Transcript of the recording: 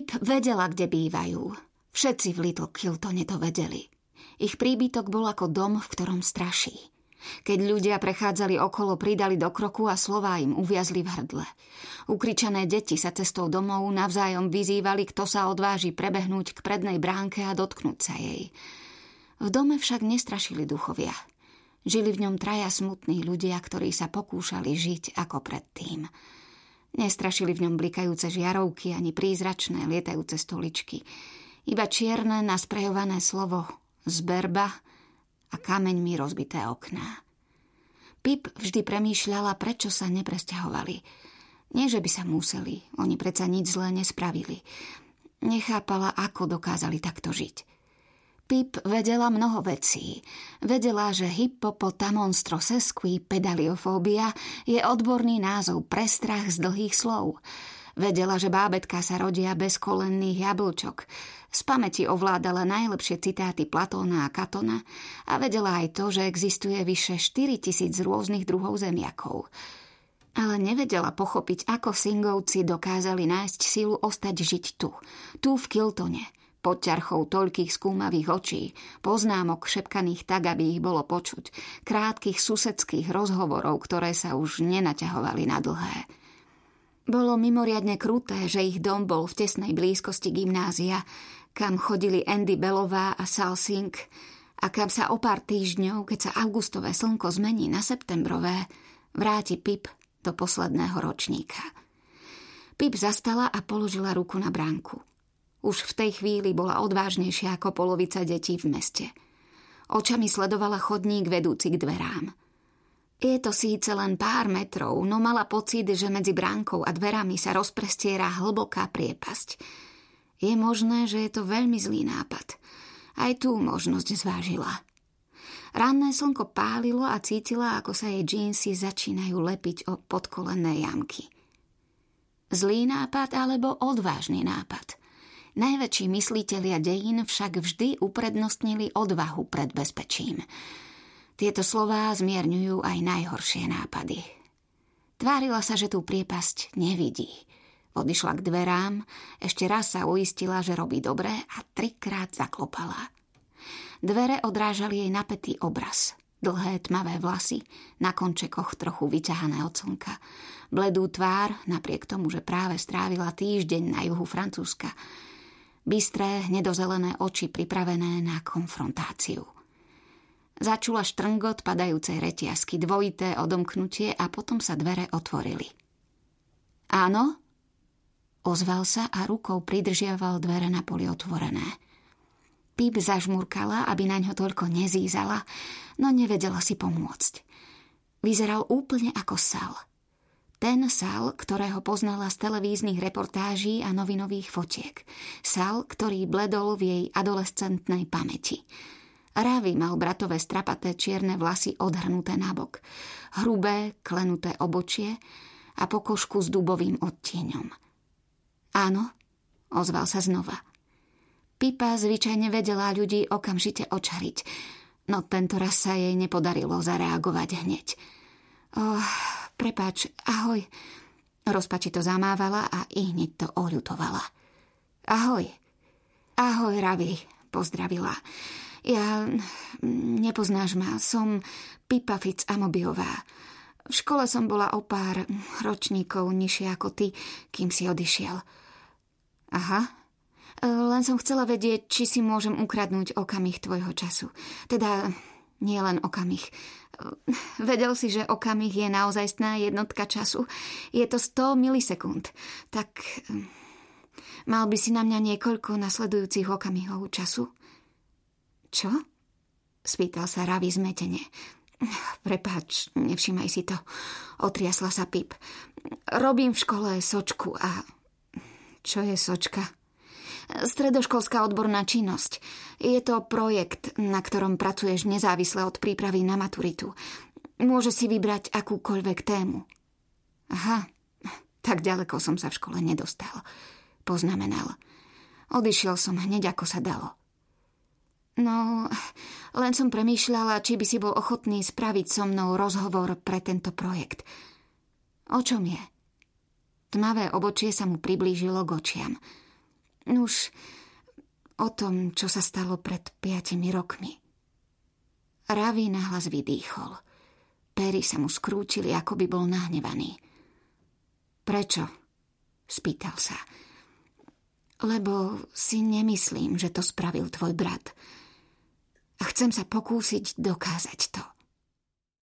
Pip vedela, kde bývajú. Všetci v Little Kiltone to vedeli. Ich príbytok bol ako dom, v ktorom straší. Keď ľudia prechádzali okolo, pridali do kroku a slová im uviazli v hrdle. Ukričané deti sa cestou domov navzájom vyzývali, kto sa odváži prebehnúť k prednej bránke a dotknúť sa jej. V dome však nestrašili duchovia. Žili v ňom traja smutní ľudia, ktorí sa pokúšali žiť ako predtým. Nestrašili v ňom blikajúce žiarovky ani prízračné lietajúce stoličky. Iba čierne nasprejované slovo zberba a kameňmi rozbité okná. Pip vždy premýšľala, prečo sa nepresťahovali. Nie, že by sa museli, oni predsa nič zlé nespravili. Nechápala, ako dokázali takto žiť. Pip vedela mnoho vecí. Vedela, že hypopotamonstro sesqui pedaliofóbia je odborný názov pre strach z dlhých slov. Vedela, že bábetka sa rodia bez kolenných jablčok. Z pamäti ovládala najlepšie citáty Platóna a Katona a vedela aj to, že existuje vyše 4000 rôznych druhov zemiakov. Ale nevedela pochopiť, ako Singovci dokázali nájsť silu ostať žiť tu, tu v Kiltone – pod ťarchou toľkých skúmavých očí, poznámok šepkaných tak, aby ich bolo počuť, krátkých susedských rozhovorov, ktoré sa už nenaťahovali na dlhé. Bolo mimoriadne kruté, že ich dom bol v tesnej blízkosti gymnázia, kam chodili Andy Belová a Sal Sink a kam sa o pár týždňov, keď sa augustové slnko zmení na septembrové, vráti Pip do posledného ročníka. Pip zastala a položila ruku na bránku. Už v tej chvíli bola odvážnejšia ako polovica detí v meste. Očami sledovala chodník vedúci k dverám. Je to síce len pár metrov, no mala pocit, že medzi bránkou a dverami sa rozprestiera hlboká priepasť. Je možné, že je to veľmi zlý nápad. Aj tú možnosť zvážila. Ranné slnko pálilo a cítila, ako sa jej džínsy začínajú lepiť o podkolenné jamky. Zlý nápad alebo odvážny nápad – Najväčší myslitelia dejín však vždy uprednostnili odvahu pred bezpečím. Tieto slová zmierňujú aj najhoršie nápady. Tvárila sa, že tú priepasť nevidí. Odišla k dverám, ešte raz sa uistila, že robí dobre a trikrát zaklopala. Dvere odrážali jej napätý obraz. Dlhé tmavé vlasy, na končekoch trochu vyťahané od slnka. Bledú tvár, napriek tomu, že práve strávila týždeň na juhu Francúzska bystré, hnedozelené oči pripravené na konfrontáciu. Začula štrngot padajúcej reťazky, dvojité odomknutie a potom sa dvere otvorili. Áno? Ozval sa a rukou pridržiaval dvere na poli otvorené. Pip zažmurkala, aby na ňo toľko nezízala, no nevedela si pomôcť. Vyzeral úplne ako sal – ten Sal, ktorého poznala z televíznych reportáží a novinových fotiek. Sal, ktorý bledol v jej adolescentnej pamäti. Ravi mal bratové strapaté čierne vlasy odhrnuté nabok, hrubé, klenuté obočie a pokožku s dubovým odtieňom. Áno, ozval sa znova. Pipa zvyčajne vedela ľudí okamžite očariť, no tento raz sa jej nepodarilo zareagovať hneď. Oh, Prepáč, ahoj. Rozpačito zamávala a i hneď to ohľutovala. Ahoj. Ahoj, Ravi, pozdravila. Ja... nepoznáš ma, som Pipa Fitz Amobiová. V škole som bola o pár ročníkov nižšie ako ty, kým si odišiel. Aha, len som chcela vedieť, či si môžem ukradnúť okamih tvojho času. Teda nie len okamih. Vedel si, že okamih je naozajstná jednotka času. Je to 100 milisekúnd. Tak hm, mal by si na mňa niekoľko nasledujúcich okamihov času? Čo? Spýtal sa Ravi zmetene. Prepáč, nevšimaj si to. Otriasla sa Pip. Robím v škole sočku a... Čo je sočka? Stredoškolská odborná činnosť. Je to projekt, na ktorom pracuješ nezávisle od prípravy na maturitu. Môže si vybrať akúkoľvek tému. Aha, tak ďaleko som sa v škole nedostal. Poznamenal. Odišiel som hneď, ako sa dalo. No, len som premýšľala, či by si bol ochotný spraviť so mnou rozhovor pre tento projekt. O čom je? Tmavé obočie sa mu priblížilo k očiam. Nuž, o tom, čo sa stalo pred piatimi rokmi. Ravi nahlas vydýchol. Pery sa mu skrúčili, ako by bol nahnevaný. Prečo? Spýtal sa. Lebo si nemyslím, že to spravil tvoj brat. A chcem sa pokúsiť dokázať to.